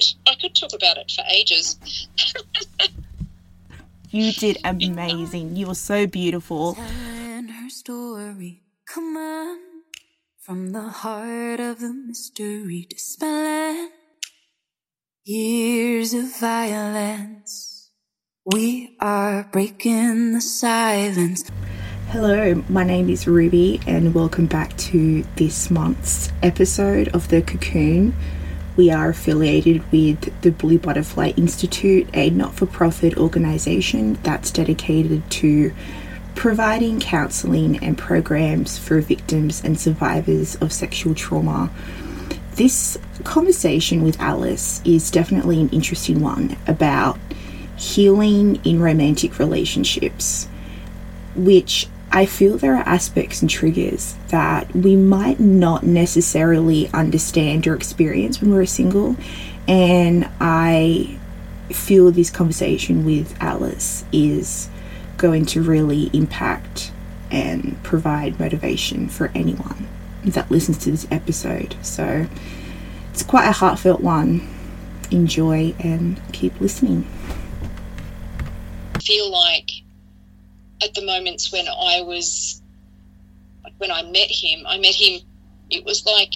could. I could talk about it for ages. you did amazing. You were so beautiful. her story. Come on. From the heart of the mystery dispelling years of violence. We are breaking the silence. Hello, my name is Ruby, and welcome back to this month's episode of The Cocoon. We are affiliated with the Blue Butterfly Institute, a not for profit organisation that's dedicated to providing counselling and programs for victims and survivors of sexual trauma. This conversation with Alice is definitely an interesting one about healing in romantic relationships, which I feel there are aspects and triggers that we might not necessarily understand or experience when we're single. And I feel this conversation with Alice is going to really impact and provide motivation for anyone that listens to this episode. So it's quite a heartfelt one. Enjoy and keep listening. I feel like at the moments when I was, when I met him, I met him, it was like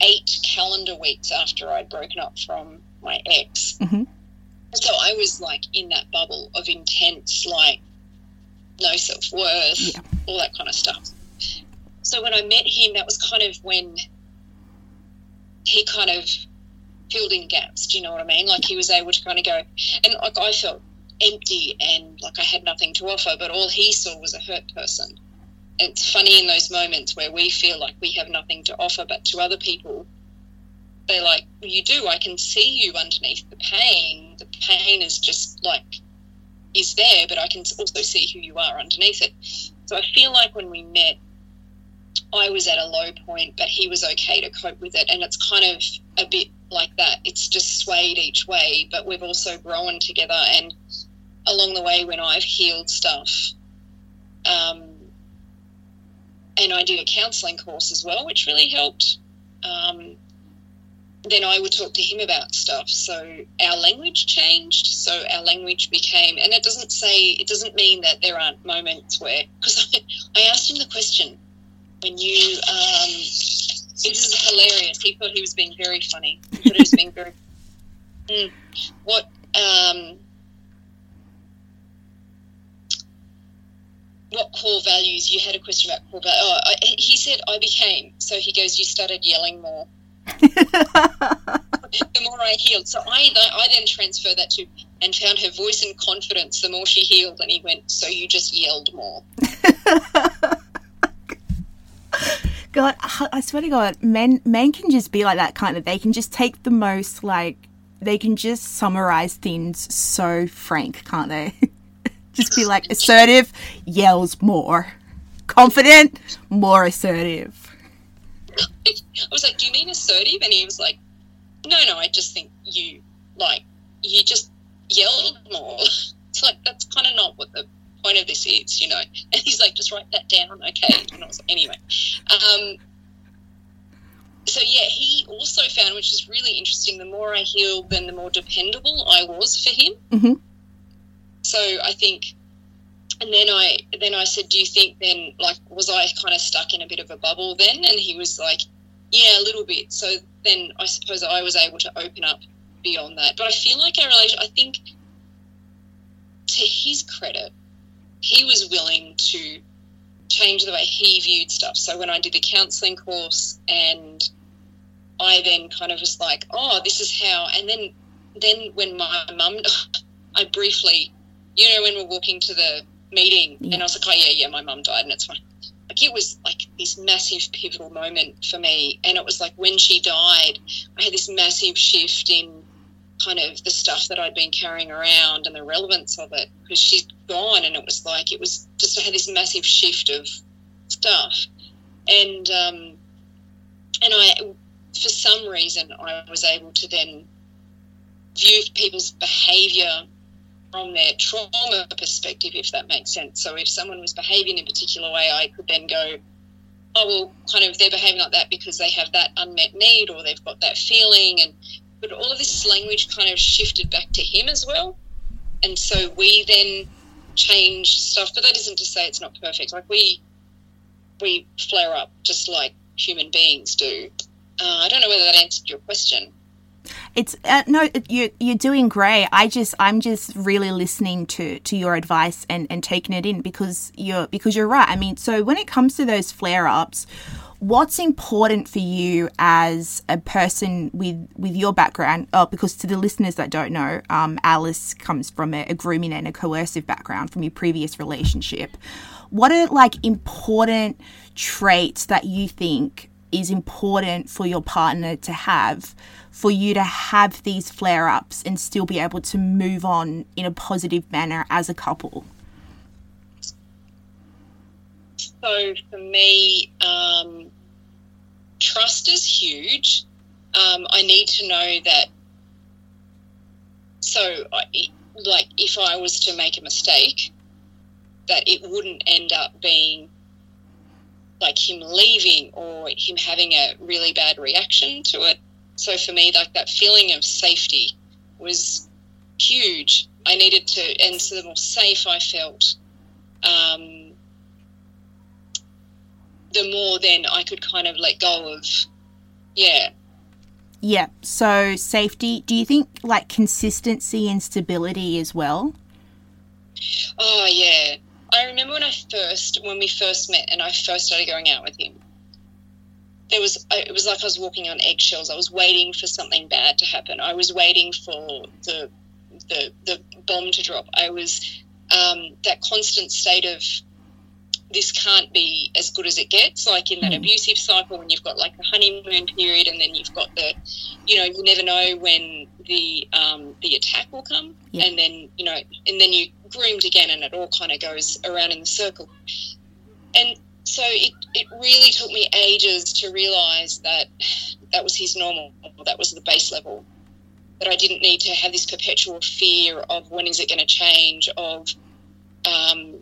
eight calendar weeks after I'd broken up from my ex. Mm-hmm. So I was like in that bubble of intense, like, no self worth, yeah. all that kind of stuff. So when I met him, that was kind of when he kind of filled in gaps. Do you know what I mean? Like he was able to kind of go, and like I felt empty and like I had nothing to offer, but all he saw was a hurt person. It's funny in those moments where we feel like we have nothing to offer, but to other people, they're like, You do, I can see you underneath the pain. The pain is just like, is there, but I can also see who you are underneath it. So I feel like when we met, I was at a low point, but he was okay to cope with it. And it's kind of a bit like that. It's just swayed each way, but we've also grown together. And along the way when I've healed stuff. Um, and I did a counselling course as well, which really helped. Um, then I would talk to him about stuff. So our language changed. So our language became, and it doesn't say, it doesn't mean that there aren't moments where, because I, I, asked him the question when you, um, this is hilarious. He thought he was being very funny. He thought he was being very, mm, what, um, what core values you had a question about core values. Oh, I, he said I became. So he goes, you started yelling more. the more I healed, so I I then transfer that to and found her voice and confidence. The more she healed, and he went, so you just yelled more. God, I swear to God, men men can just be like that kind of. They can just take the most like they can just summarize things so frank, can't they? Just be like assertive, yells more. Confident, more assertive. I was like, Do you mean assertive? And he was like, No, no, I just think you like you just yelled more. It's like that's kind of not what the point of this is, you know. And he's like, just write that down, okay? And I was like, anyway. Um, so yeah, he also found, which is really interesting, the more I healed, then the more dependable I was for him. Mm-hmm. So I think, and then I then I said, do you think then like was I kind of stuck in a bit of a bubble then? And he was like, yeah, a little bit. So then I suppose I was able to open up beyond that. But I feel like our relation, I think, to his credit, he was willing to change the way he viewed stuff. So when I did the counselling course and I then kind of was like, oh, this is how. And then, then when my mum, I briefly you know, when we're walking to the meeting, yeah. and I was like, oh, yeah, yeah, my mum died, and it's fine. Like, it was like this massive pivotal moment for me. And it was like when she died, I had this massive shift in kind of the stuff that I'd been carrying around and the relevance of it because she's gone. And it was like, it was just, I had this massive shift of stuff. And, um, and I, for some reason, I was able to then view people's behavior from their trauma perspective, if that makes sense. So if someone was behaving in a particular way, I could then go, oh, well, kind of they're behaving like that because they have that unmet need or they've got that feeling. And but all of this language kind of shifted back to him as well. And so we then changed stuff, but that isn't to say it's not perfect. Like we we flare up just like human beings do. Uh, I don't know whether that answered your question. It's uh, no, you're you're doing great. I just I'm just really listening to to your advice and and taking it in because you're because you're right. I mean, so when it comes to those flare ups, what's important for you as a person with with your background? Oh, because to the listeners that don't know, um, Alice comes from a, a grooming and a coercive background from your previous relationship. What are like important traits that you think is important for your partner to have for you to have these flare ups and still be able to move on in a positive manner as a couple? So for me, um, trust is huge. Um, I need to know that. So, I, like, if I was to make a mistake, that it wouldn't end up being like him leaving or him having a really bad reaction to it. So for me, like that feeling of safety was huge. I needed to, and so the more safe I felt, um, the more then I could kind of let go of, yeah. Yeah. So safety. Do you think like consistency and stability as well? Oh yeah. I remember when I first, when we first met, and I first started going out with him. There was, it was like I was walking on eggshells. I was waiting for something bad to happen. I was waiting for the, the, the bomb to drop. I was um, that constant state of this can't be as good as it gets. Like in that mm. abusive cycle, when you've got like the honeymoon period, and then you've got the, you know, you never know when the um, the attack will come, yeah. and then you know, and then you groomed again, and it all kind of goes around in the circle. And so it it really took me ages to realise that that was his normal, that was the base level. That I didn't need to have this perpetual fear of when is it going to change, of um,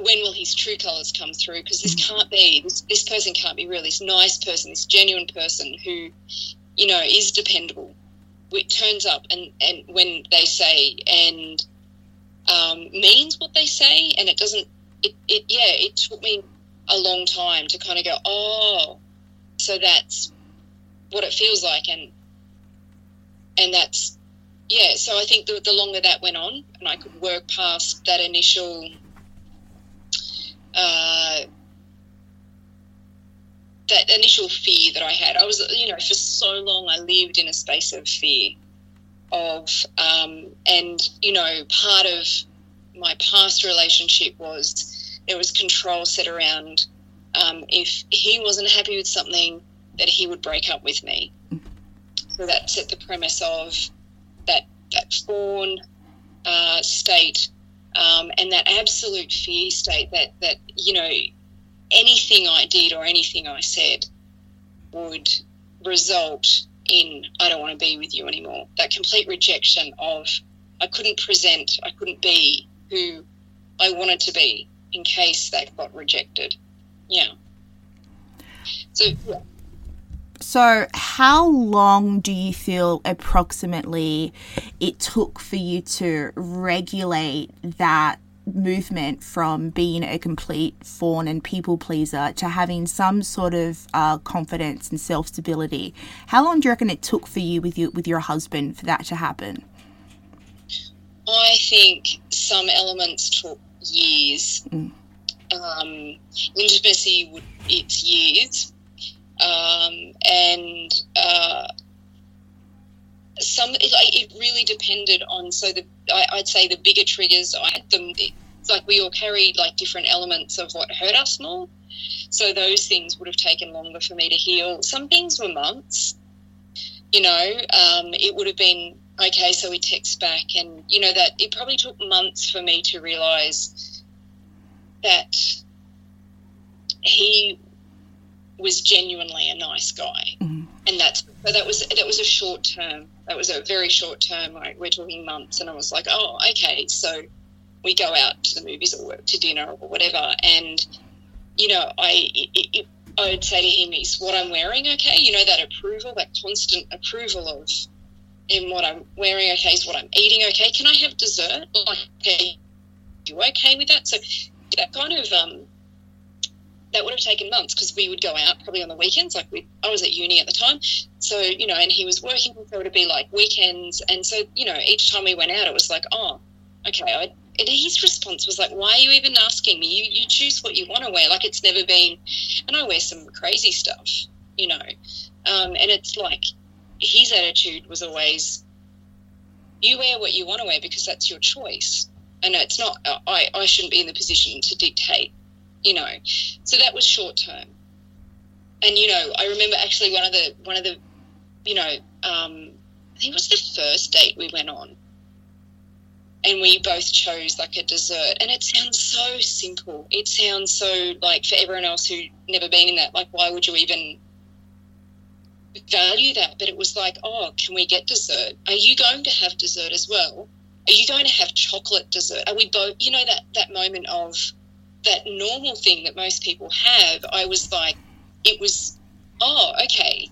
when will his true colours come through? Because this mm. can't be this, this person can't be real. This nice person, this genuine person who, you know, is dependable. It turns up and and when they say and um, means what they say, and it doesn't. It, it yeah. It took me a long time to kind of go, oh, so that's what it feels like, and and that's yeah. So I think the, the longer that went on, and I could work past that initial uh, that initial fear that I had. I was, you know, for so long I lived in a space of fear of, um, and you know, part of my past relationship was there was control set around um, if he wasn't happy with something that he would break up with me. So that set the premise of that that fawn uh, state um, and that absolute fear state that that you know anything I did or anything I said would result in I don't want to be with you anymore. That complete rejection of I couldn't present, I couldn't be who I wanted to be in case that got rejected. Yeah. So yeah. So, how long do you feel approximately it took for you to regulate that movement from being a complete fawn and people pleaser to having some sort of uh, confidence and self stability? How long do you reckon it took for you with your with your husband for that to happen? I think some elements took years. Mm. Um, intimacy would it's years um, and uh, some it, like, it really depended on. So the I, would say the bigger triggers I had them. It's like we all carried like different elements of what hurt us more. So those things would have taken longer for me to heal. Some things were months. You know, um, it would have been okay. So we text back, and you know that it probably took months for me to realize that he was genuinely a nice guy, mm-hmm. and that's so that was that was a short term. That was a very short term. Like we're talking months, and I was like, oh, okay. So we go out to the movies or to dinner or whatever, and you know, I it, it, I would say to him, is what I'm wearing okay? You know, that approval, that constant approval of in what I'm wearing okay, is what I'm eating okay? Can I have dessert? Like, are you okay with that? So that kind of, um, that would have taken months because we would go out probably on the weekends. Like we, I was at uni at the time, so you know, and he was working, so it would be like weekends, and so you know, each time we went out, it was like, oh, okay, I and his response was like, "Why are you even asking me? You you choose what you want to wear. Like it's never been." And I wear some crazy stuff, you know. Um, and it's like his attitude was always, "You wear what you want to wear because that's your choice." And it's not. I I shouldn't be in the position to dictate, you know. So that was short term. And you know, I remember actually one of the one of the, you know, um, I think it was the first date we went on. And we both chose like a dessert. And it sounds so simple. It sounds so like for everyone else who never been in that like why would you even value that? But it was like oh can we get dessert? Are you going to have dessert as well? Are you going to have chocolate dessert? Are we both you know that that moment of that normal thing that most people have i was like it was oh okay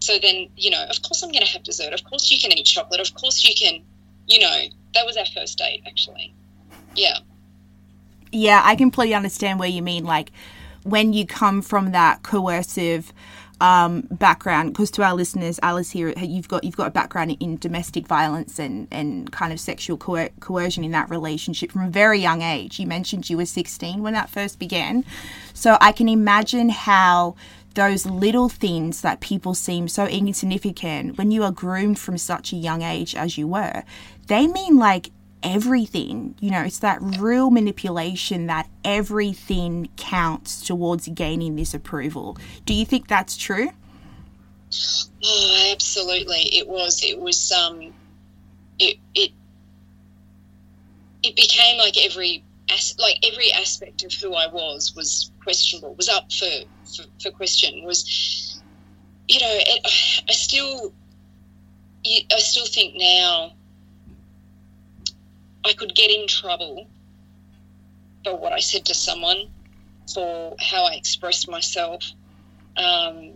so then you know of course i'm going to have dessert of course you can eat chocolate of course you can you know that was our first date, actually. Yeah. Yeah, I completely understand where you mean. Like, when you come from that coercive um, background, because to our listeners, Alice here, you've got you've got a background in domestic violence and, and kind of sexual coer- coercion in that relationship from a very young age. You mentioned you were 16 when that first began, so I can imagine how those little things that people seem so insignificant when you are groomed from such a young age as you were, they mean like everything. You know, it's that real manipulation that everything counts towards gaining this approval. Do you think that's true? Oh, absolutely. It was. It was. Um, it it it became like every as, like every aspect of who I was was questionable. Was up for for, for question. Was you know? It, I still. I still think now I could get in trouble for what I said to someone, for how I expressed myself. Um,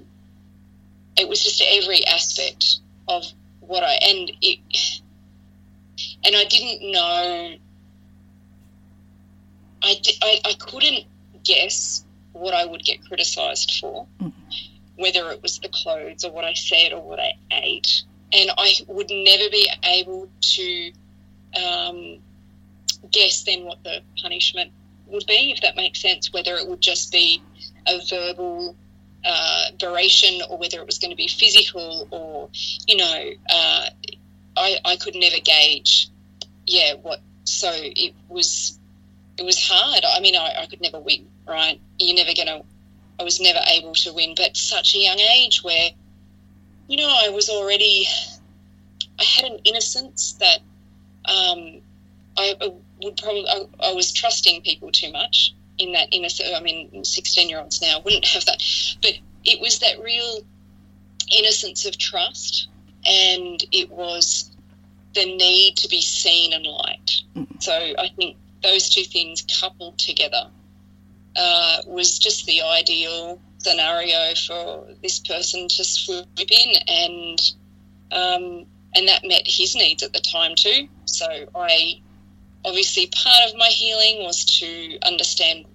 it was just every aspect of what I and it, and I didn't know. I, I, I couldn't guess what I would get criticised for, mm. whether it was the clothes or what I said or what I ate, and I would never be able to um, guess then what the punishment would be, if that makes sense, whether it would just be a verbal uh, duration or whether it was going to be physical or, you know, uh, I, I could never gauge, yeah, what, so it was, it was hard. I mean, I, I could never win, right? You're never going to, I was never able to win, but such a young age where, you know, I was already, I had an innocence that um, I, I, would probably I, I, was trusting people too much in that innocent. I mean, sixteen year olds now wouldn't have that, but it was that real innocence of trust, and it was the need to be seen and liked. Mm. So I think those two things coupled together uh, was just the ideal scenario for this person to swoop in and um, and that met his needs at the time too. So I obviously part of my healing was to understand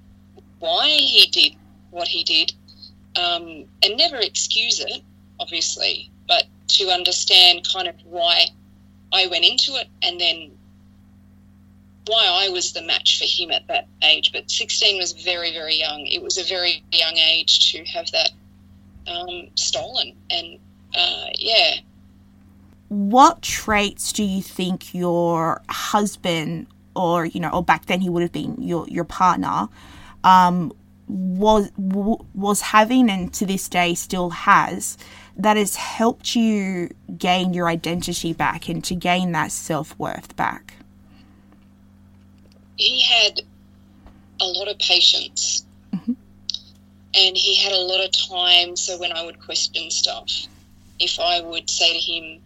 why he did what he did, um, and never excuse it, obviously, but to understand kind of why I went into it, and then why I was the match for him at that age. But 16 was very, very young. It was a very young age to have that um, stolen, and uh, yeah, what traits do you think your husband or you know or back then he would have been your your partner um, was was having and to this day still has that has helped you gain your identity back and to gain that self-worth back he had a lot of patience mm-hmm. and he had a lot of time so when i would question stuff if i would say to him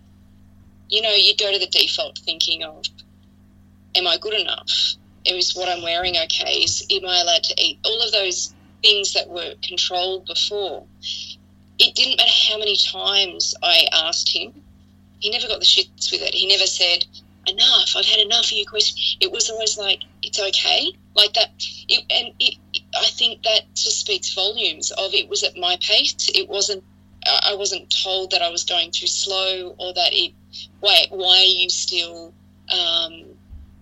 you know, you go to the default thinking of, am I good enough? Is what I'm wearing okay? Is am I allowed to eat? All of those things that were controlled before. It didn't matter how many times I asked him, he never got the shits with it. He never said, enough, I've had enough of your question. It was always like, it's okay. Like that. It, and it, I think that just speaks volumes of it was at my pace. It wasn't, I wasn't told that I was going too slow or that it, wait, why are you still, um,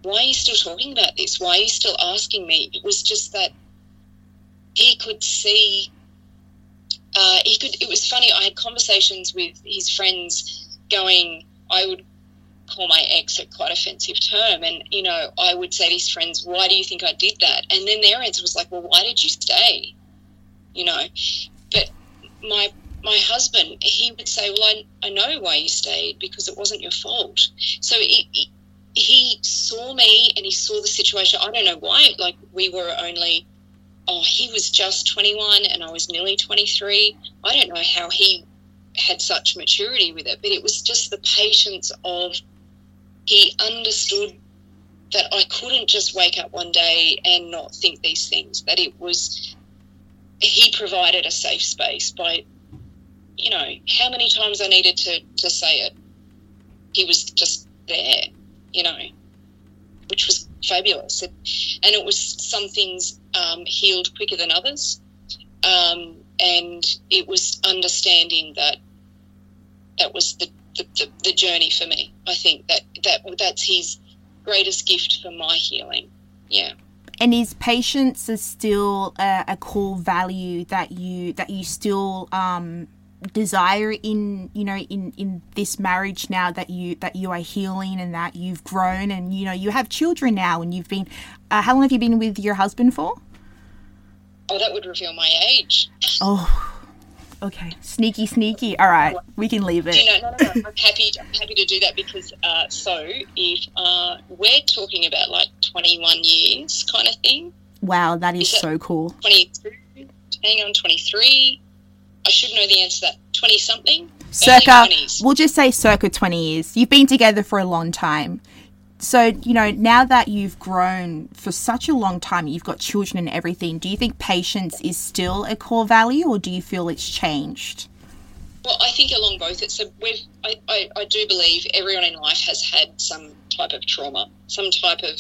why are you still talking about this? Why are you still asking me? It was just that he could see. Uh, he could. It was funny. I had conversations with his friends, going. I would call my ex a quite offensive term, and you know, I would say to his friends, "Why do you think I did that?" And then their answer was like, "Well, why did you stay?" You know, but my my husband, he would say, "Well, I, I know why you stayed because it wasn't your fault." So it, it, he saw me and he saw the situation. I don't know why. Like we were only, oh, he was just 21 and I was nearly 23. I don't know how he had such maturity with it, but it was just the patience of he understood that I couldn't just wake up one day and not think these things. That it was he provided a safe space by, you know, how many times I needed to to say it. He was just there you know, which was fabulous. It, and it was some things um, healed quicker than others. Um, and it was understanding that that was the, the, the, the, journey for me. I think that, that that's his greatest gift for my healing. Yeah. And is patience is still a, a core value that you that you still um, desire in you know in in this marriage now that you that you are healing and that you've grown and you know you have children now and you've been uh, how long have you been with your husband for? Oh that would reveal my age. Oh okay. Sneaky sneaky. All right. We can leave it. You know, no, no, no. i'm happy i'm happy to do that because uh, so if uh, we're talking about like 21 years kind of thing. Wow that is, is so cool. 22 hang on 23 I should know the answer to that. 20 something? Circa, we'll just say circa 20 years. You've been together for a long time. So, you know, now that you've grown for such a long time, you've got children and everything, do you think patience is still a core value or do you feel it's changed? Well, I think along both. It's a, we've, I, I, I do believe everyone in life has had some type of trauma, some type of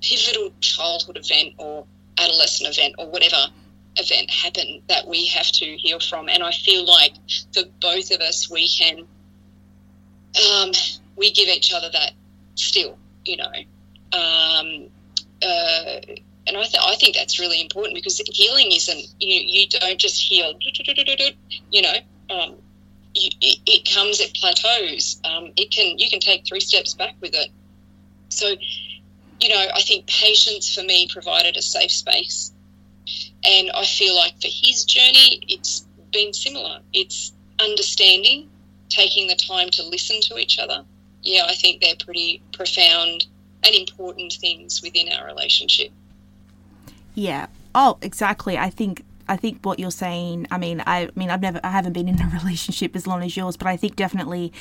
pivotal childhood event or adolescent event or whatever event happen that we have to heal from. And I feel like for both of us, we can, um, we give each other that still, you know. Um, uh, and I, th- I think that's really important because healing isn't, you, you don't just heal, you know, um, you, it, it, comes at plateaus. Um, it can, you can take three steps back with it. So, you know, I think patience for me provided a safe space and I feel like for his journey, it's been similar. It's understanding, taking the time to listen to each other. Yeah, I think they're pretty profound and important things within our relationship. Yeah. Oh, exactly. I think I think what you're saying. I mean, I, mean, I've never, I haven't been in a relationship as long as yours, but I think definitely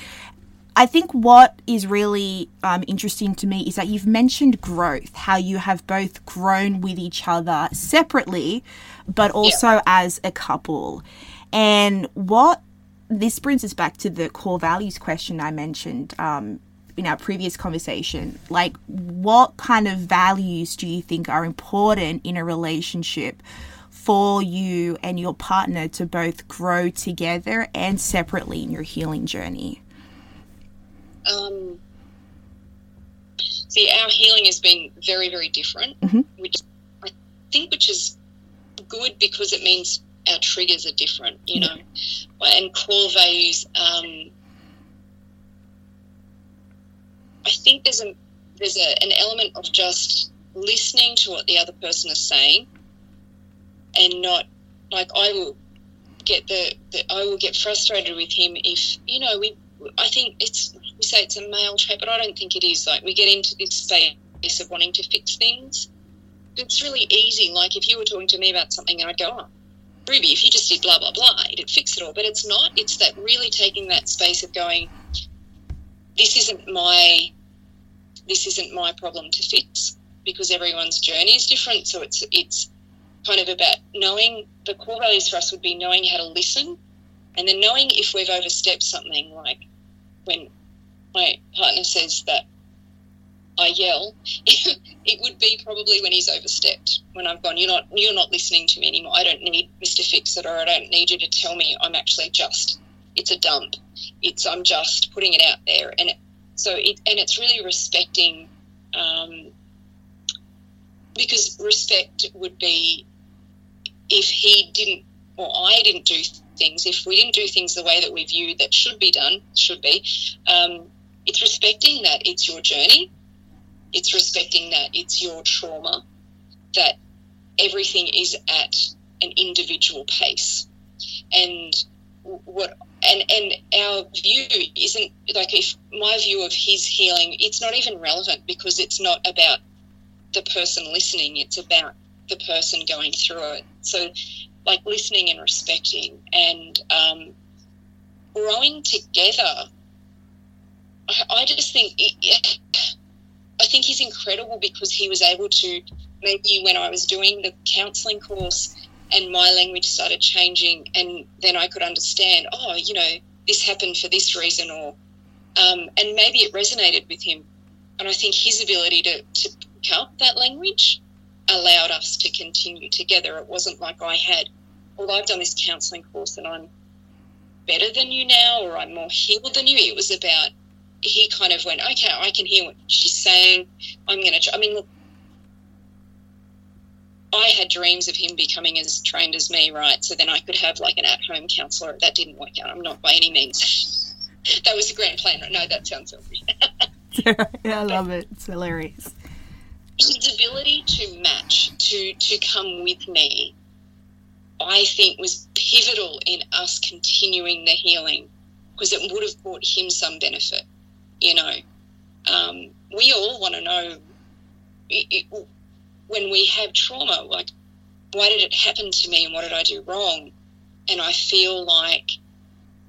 I think what is really um, interesting to me is that you've mentioned growth, how you have both grown with each other separately, but also yeah. as a couple. And what this brings us back to the core values question I mentioned um, in our previous conversation. Like, what kind of values do you think are important in a relationship? for you and your partner to both grow together and separately in your healing journey? Um, see, our healing has been very, very different, mm-hmm. which I think which is good because it means our triggers are different, you know, and core values. Um, I think there's a there's a, an element of just listening to what the other person is saying, and not like I will get the, the I will get frustrated with him if you know we I think it's we say it's a male trait, but I don't think it is. Like we get into this space of wanting to fix things. It's really easy. Like if you were talking to me about something, I'd go, "Oh, Ruby, if you just did blah blah blah, it'd fix it all." But it's not. It's that really taking that space of going, "This isn't my, this isn't my problem to fix," because everyone's journey is different. So it's it's kind of about knowing the core values for us would be knowing how to listen and then knowing if we've overstepped something like when my partner says that I yell, it would be probably when he's overstepped. When I've gone, you're not you're not listening to me anymore. I don't need Mr. Fix It, or I don't need you to tell me I'm actually just. It's a dump. It's I'm just putting it out there, and it, so it and it's really respecting, um, because respect would be if he didn't or I didn't do things, if we didn't do things the way that we view that should be done, should be, um, it's respecting that it's your journey it's respecting that it's your trauma, that everything is at an individual pace. And what and and our view isn't like if my view of his healing it's not even relevant because it's not about the person listening it's about the person going through it so like listening and respecting and um, growing together I, just think it, I think he's incredible because he was able to maybe when I was doing the counselling course and my language started changing, and then I could understand, oh, you know, this happened for this reason, or um, and maybe it resonated with him. And I think his ability to, to pick up that language allowed us to continue together. It wasn't like I had, well, I've done this counselling course and I'm better than you now, or I'm more healed than you. It was about he kind of went, okay, I can hear what she's saying. I'm going to, I mean, look, I had dreams of him becoming as trained as me, right? So then I could have like an at home counselor. That didn't work out. I'm not by any means. that was a grand plan. Right? No, that sounds selfish. yeah, I love it. It's hilarious. His ability to match, to to come with me, I think was pivotal in us continuing the healing because it would have brought him some benefit. You know, um, we all want to know it, it, when we have trauma, like, why did it happen to me and what did I do wrong? And I feel like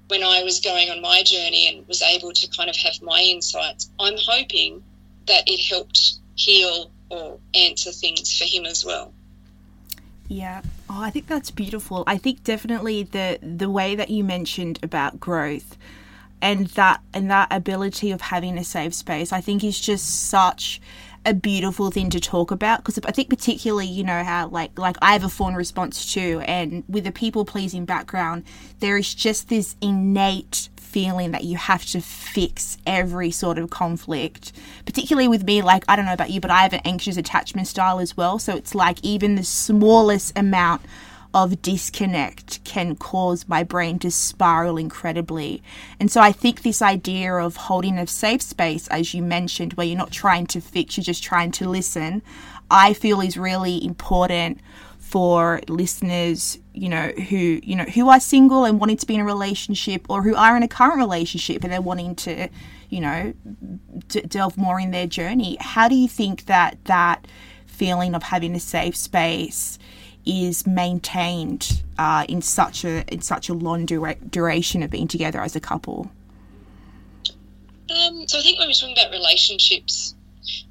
when I was going on my journey and was able to kind of have my insights, I'm hoping that it helped heal or answer things for him as well. Yeah. Oh, I think that's beautiful. I think definitely the the way that you mentioned about growth and that and that ability of having a safe space i think is just such a beautiful thing to talk about because I think particularly you know how like like I have a fawn response too and with a people pleasing background there is just this innate feeling that you have to fix every sort of conflict. Particularly with me like I don't know about you but I have an anxious attachment style as well so it's like even the smallest amount of disconnect can cause my brain to spiral incredibly. And so I think this idea of holding a safe space, as you mentioned, where you're not trying to fix, you're just trying to listen, I feel is really important for listeners, you know, who, you know, who are single and wanting to be in a relationship or who are in a current relationship and they're wanting to, you know, d- delve more in their journey. How do you think that that feeling of having a safe space is maintained uh, in such a in such a long dura- duration of being together as a couple? Um, so I think when we're talking about relationships,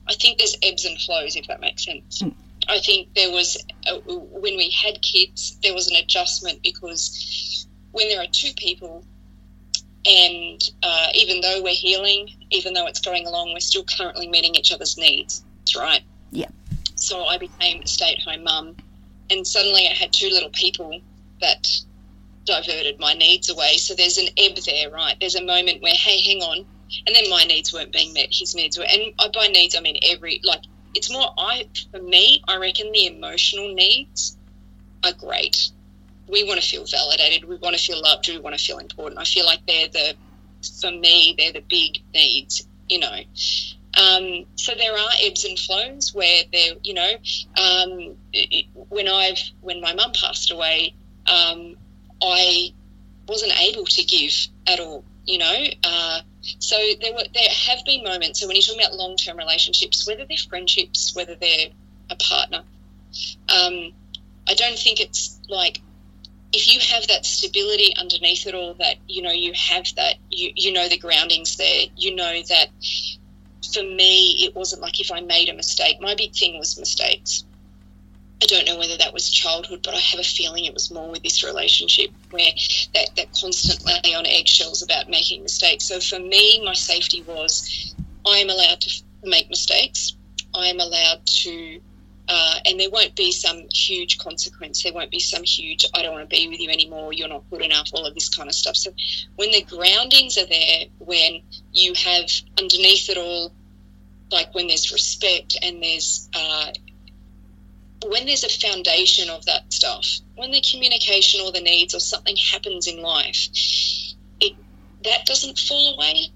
I think there's ebbs and flows, if that makes sense. Mm. I think there was a, when we had kids, there was an adjustment because when there are two people, and uh, even though we're healing, even though it's going along, we're still currently meeting each other's needs. That's right. Yeah. So I became a stay-at-home mum and suddenly I had two little people that diverted my needs away. So there's an ebb there, right? There's a moment where, hey, hang on, and then my needs weren't being met. His needs were, and by needs I mean every like. It's more I for me. I reckon the emotional needs are great. We want to feel validated. We want to feel loved. We want to feel important. I feel like they're the for me they're the big needs. You know, um, so there are ebbs and flows where there, you know, um, when I've when my mum passed away, um, I wasn't able to give at all. You know, uh, so there were there have been moments. So when you're talking about long term relationships, whether they're friendships, whether they're a partner, um, I don't think it's like if you have that stability underneath it all, that you know you have that you you know the groundings there, you know that for me, it wasn't like if I made a mistake. My big thing was mistakes. I don't know whether that was childhood, but I have a feeling it was more with this relationship where that, that constantly on eggshells about making mistakes. So for me, my safety was I am allowed to make mistakes. I am allowed to, uh, and there won't be some huge consequence. There won't be some huge, I don't want to be with you anymore, you're not good enough, all of this kind of stuff. So when the groundings are there, when you have underneath it all, like when there's respect and there's uh, when there's a foundation of that stuff, when the communication or the needs or something happens in life, it that doesn't fall away.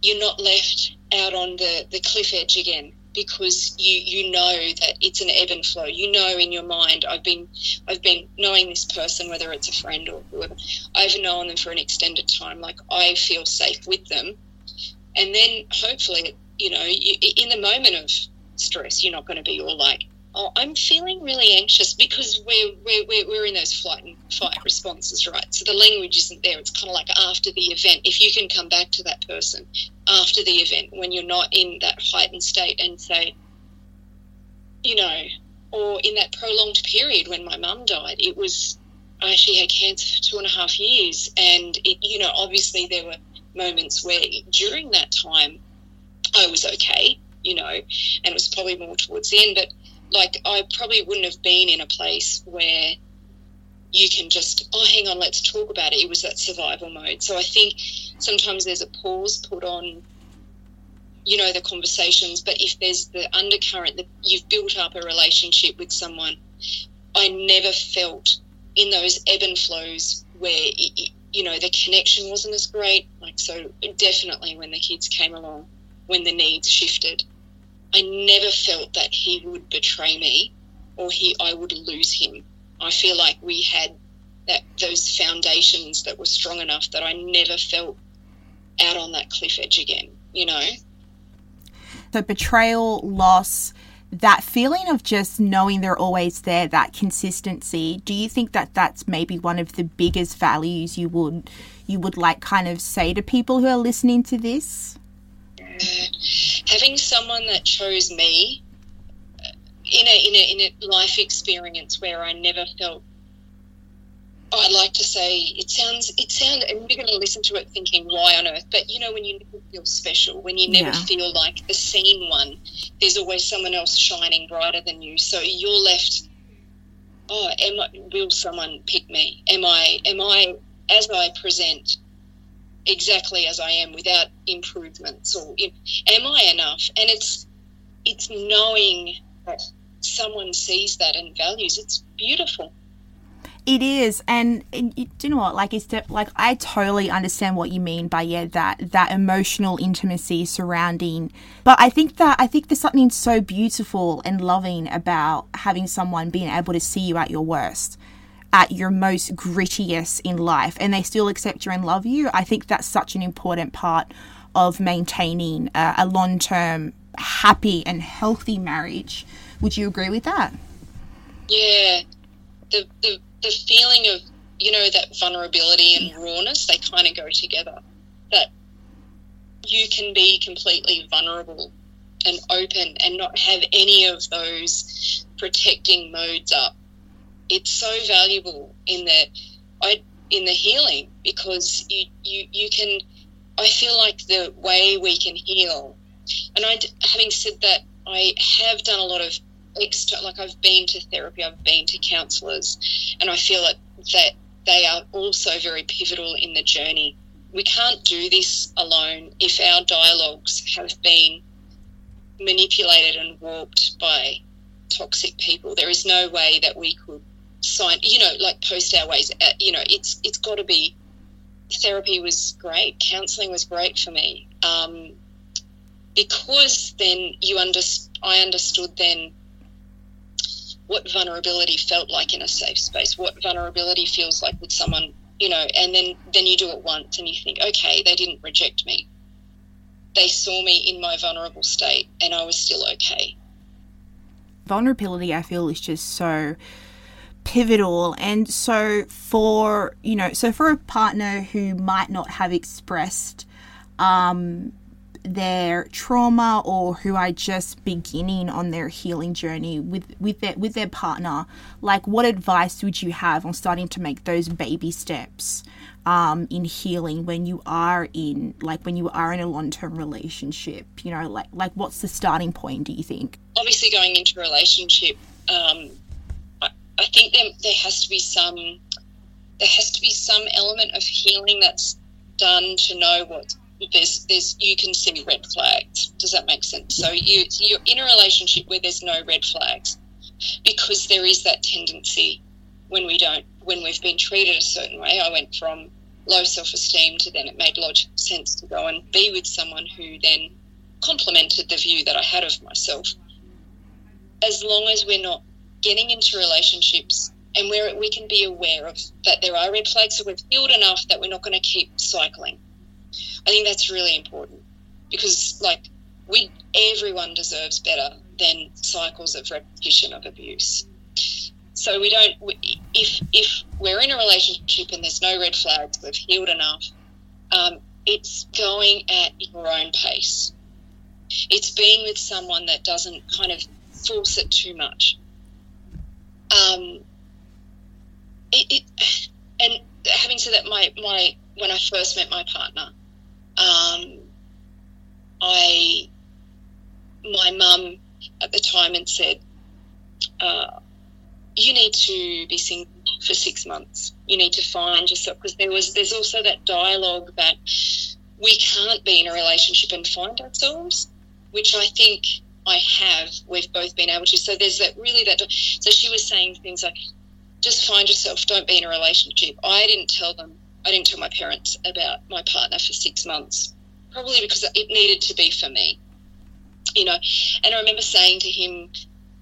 You're not left out on the, the cliff edge again because you you know that it's an ebb and flow. You know in your mind, I've been I've been knowing this person, whether it's a friend or whoever. I've known them for an extended time. Like I feel safe with them, and then hopefully, you know, you, in the moment of stress, you're not going to be all like, oh, I'm feeling really anxious because we're, we're, we're in those flight and fight responses, right? So the language isn't there. It's kind of like after the event, if you can come back to that person after the event when you're not in that heightened state and say, you know, or in that prolonged period when my mum died, it was, I actually had cancer for two and a half years. And, it, you know, obviously there were moments where during that time I was okay, you know, and it was probably more towards the end, but like I probably wouldn't have been in a place where you can just oh hang on let's talk about it. It was that survival mode. So i think sometimes there's a pause put on you know the conversations. But if there's the undercurrent that you've built up a relationship with someone i never felt in those ebb and flows where it, you know the connection wasn't as great. Like so definitely when the kids came along when the needs shifted I never felt that he would betray me or he I would lose him. I feel like we had that those foundations that were strong enough that I never felt out on that cliff edge again, you know. The betrayal, loss, that feeling of just knowing they're always there, that consistency. Do you think that that's maybe one of the biggest values you would you would like kind of say to people who are listening to this? Having someone that chose me uh, in a, in a in a life experience where I never felt oh, I'd like to say it sounds it sounds and you're going to listen to it thinking why on earth? But you know when you never feel special when you never yeah. feel like the seen one there's always someone else shining brighter than you. So you're left oh am I, will someone pick me? Am I am I as I present exactly as I am without improvements or am I enough? And it's it's knowing that someone sees that and values. It's beautiful. It is, and, and do you know what? Like, it's like I totally understand what you mean by yeah that that emotional intimacy surrounding. But I think that I think there's something so beautiful and loving about having someone being able to see you at your worst at your most grittiest in life and they still accept you and love you, I think that's such an important part of maintaining a, a long term, happy, and healthy marriage. Would you agree with that? Yeah. The, the, the feeling of, you know, that vulnerability and yeah. rawness, they kind of go together. That you can be completely vulnerable and open and not have any of those protecting modes up it's so valuable in that I in the healing because you you you can I feel like the way we can heal. And I having said that I have done a lot of extra like I've been to therapy I've been to counselors and I feel that that they are also very pivotal in the journey. We can't do this alone if our dialogues have been manipulated and warped by toxic people. There is no way that we could sign, you know, like post our ways. Uh, you know, it's it's got to be. Therapy was great. Counselling was great for me um, because then you under, I understood then what vulnerability felt like in a safe space, what vulnerability feels like with someone, you know, and then then you do it once and you think, okay, they didn't reject me. They saw me in my vulnerable state and I was still okay. Vulnerability, I feel, is just so pivotal. And so for you know so for a partner who might not have expressed um their trauma or who are just beginning on their healing journey with with their with their partner like what advice would you have on starting to make those baby steps um, in healing when you are in like when you are in a long-term relationship? You know like like what's the starting point do you think? Obviously going into a relationship um, I, think there, there has to be some there has to be some element of healing that's done to know what there's there's you can see red flags. Does that make sense? So you you're in a relationship where there's no red flags because there is that tendency when we don't when we've been treated a certain way. I went from low self esteem to then it made logical sense to go and be with someone who then complemented the view that I had of myself. As long as we're not getting into relationships and where we can be aware of that there are red flags, so we've healed enough that we're not going to keep cycling I think that's really important because, like, we everyone deserves better than cycles of repetition of abuse. So we don't. If if we're in a relationship and there's no red flags, we've healed enough. Um, it's going at your own pace. It's being with someone that doesn't kind of force it too much. Um, it, it, and having said that, my my when I first met my partner, um, I, my mum at the time had said, uh, you need to be single for six months. You need to find yourself because there was there's also that dialogue that we can't be in a relationship and find ourselves, which I think I have. We've both been able to. So there's that really that. So she was saying things like, just find yourself. Don't be in a relationship. I didn't tell them I didn't tell my parents about my partner for six months, probably because it needed to be for me, you know. And I remember saying to him,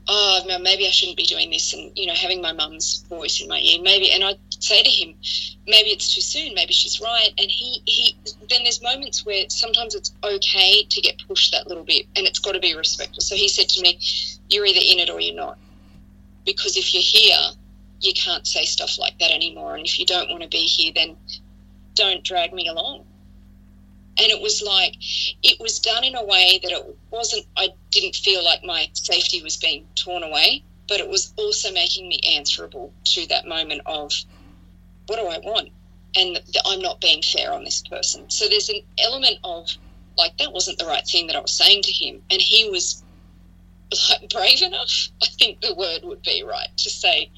"Oh, maybe I shouldn't be doing this," and you know, having my mum's voice in my ear, maybe. And I'd say to him, "Maybe it's too soon. Maybe she's right." And he, he. Then there's moments where sometimes it's okay to get pushed that little bit, and it's got to be respectful. So he said to me, "You're either in it or you're not." Because if you're here, you can't say stuff like that anymore. And if you don't want to be here, then don't drag me along. And it was like, it was done in a way that it wasn't, I didn't feel like my safety was being torn away, but it was also making me answerable to that moment of, what do I want? And I'm not being fair on this person. So there's an element of, like, that wasn't the right thing that I was saying to him. And he was like brave enough, I think the word would be right, to say,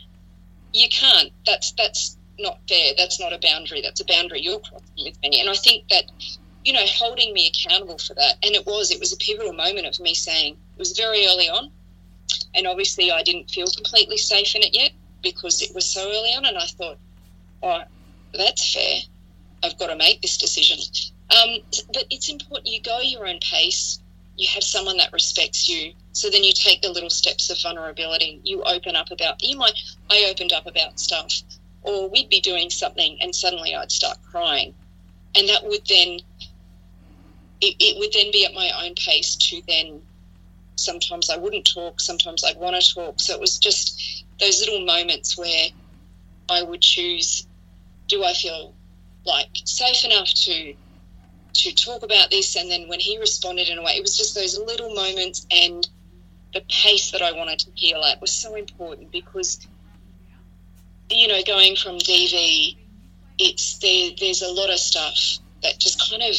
you can't. That's that's not fair. That's not a boundary. That's a boundary you're crossing with me. And I think that, you know, holding me accountable for that, and it was, it was a pivotal moment of me saying, it was very early on. And obviously, I didn't feel completely safe in it yet because it was so early on. And I thought, oh, that's fair. I've got to make this decision. Um, but it's important you go your own pace you have someone that respects you. So then you take the little steps of vulnerability. You open up about, you might, I opened up about stuff, or we'd be doing something and suddenly I'd start crying. And that would then, it, it would then be at my own pace to then, sometimes I wouldn't talk, sometimes I'd want to talk. So it was just those little moments where I would choose, do I feel like safe enough to to talk about this. And then when he responded in a way, it was just those little moments and the pace that I wanted to heal at was so important because, you know, going from DV, it's there, there's a lot of stuff that just kind of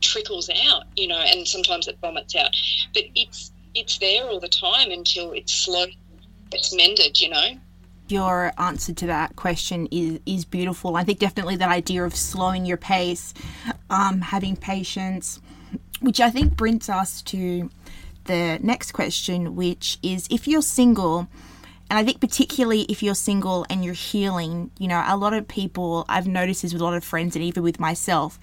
trickles out, you know, and sometimes it vomits out. But it's it's there all the time until it's slow, it's mended, you know your answer to that question is is beautiful. I think definitely that idea of slowing your pace, um, having patience, which I think brings us to the next question, which is if you're single, and I think particularly if you're single and you're healing, you know, a lot of people I've noticed this with a lot of friends and even with myself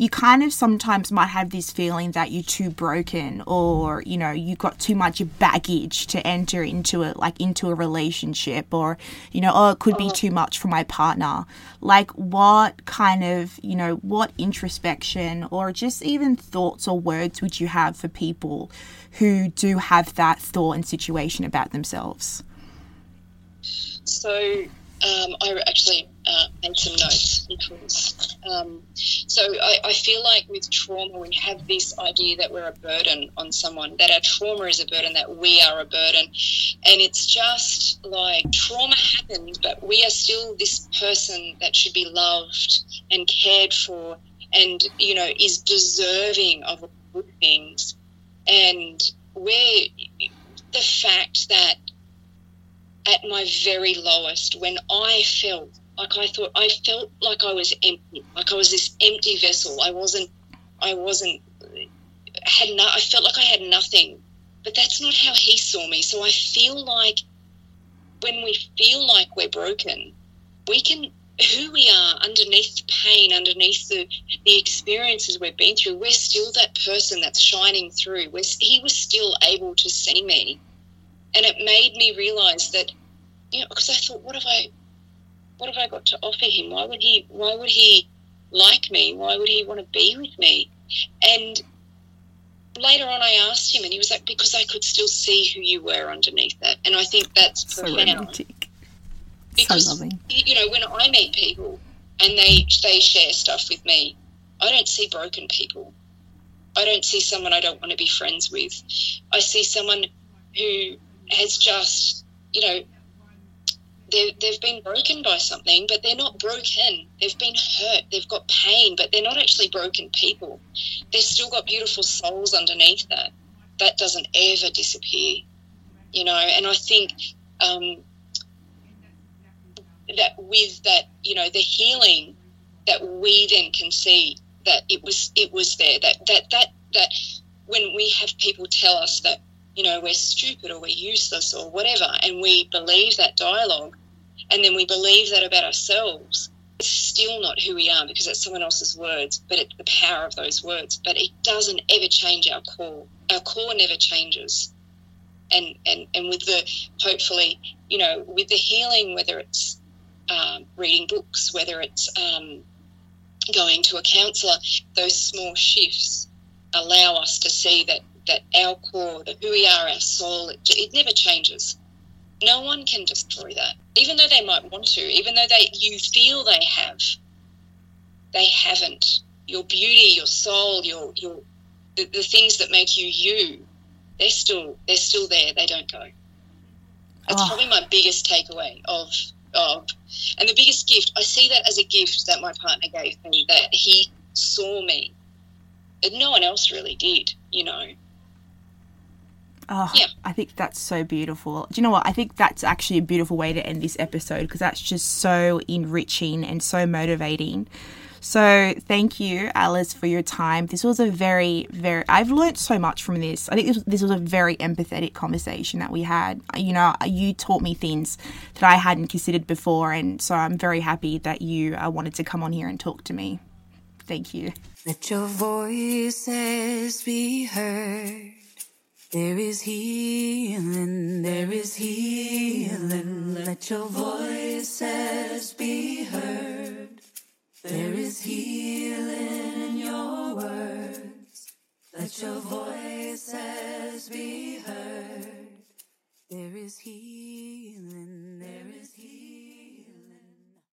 you kind of sometimes might have this feeling that you're too broken or you know you've got too much baggage to enter into it like into a relationship or you know oh it could be uh-huh. too much for my partner like what kind of you know what introspection or just even thoughts or words would you have for people who do have that thought and situation about themselves so um, I actually uh, made some notes because um, so I, I, feel like with trauma we have this idea that we're a burden on someone that our trauma is a burden that we are a burden. And it's just like trauma happened but we are still this person that should be loved and cared for and you know is deserving of good things. And we're the fact that at my very lowest when I felt like I thought I felt like I was empty, like I was this empty vessel. I wasn't, I wasn't, had no, I felt like I had nothing. But that's not how he saw me. So I feel like when we feel like we're broken, we can, who we are underneath the pain, underneath the, the experiences we've been through, we're still that person that's shining through. We're, he was still able to see me. And it made me realize that, you know, because I thought, what have I, what have I got to offer him? Why would he? Why would he like me? Why would he want to be with me? And later on, I asked him, and he was like, "Because I could still see who you were underneath that." And I think that's so profound. romantic. Because so loving. you know, when I meet people and they they share stuff with me, I don't see broken people. I don't see someone I don't want to be friends with. I see someone who has just, you know, they've been broken by something, but they're not broken. They've been hurt. They've got pain, but they're not actually broken people. They've still got beautiful souls underneath that. That doesn't ever disappear, you know. And I think um, that with that, you know, the healing that we then can see that it was it was there. That that that that when we have people tell us that you know we're stupid or we're useless or whatever, and we believe that dialogue, and then we believe that about ourselves, it's still not who we are because it's someone else's words, but it's the power of those words. But it doesn't ever change our core. Our core never changes. And, and, and with the, hopefully, you know, with the healing, whether it's um, reading books, whether it's um, going to a counsellor, those small shifts allow us to see that, that our core, that who we are, our soul, it, it never changes no one can destroy that even though they might want to even though they you feel they have they haven't. Your beauty your soul your your the, the things that make you you they're still they're still there. They don't go. That's oh. probably my biggest takeaway of of and the biggest gift i see that as a gift that my partner gave me that he saw me that no one else really did you know Oh, yeah. I think that's so beautiful. Do you know what? I think that's actually a beautiful way to end this episode because that's just so enriching and so motivating. So, thank you, Alice, for your time. This was a very, very, I've learned so much from this. I think this, this was a very empathetic conversation that we had. You know, you taught me things that I hadn't considered before. And so I'm very happy that you uh, wanted to come on here and talk to me. Thank you. Let your voices be heard. There is healing, there is healing. Let your voices be heard. There is healing in your words. Let your voices be heard. There is healing.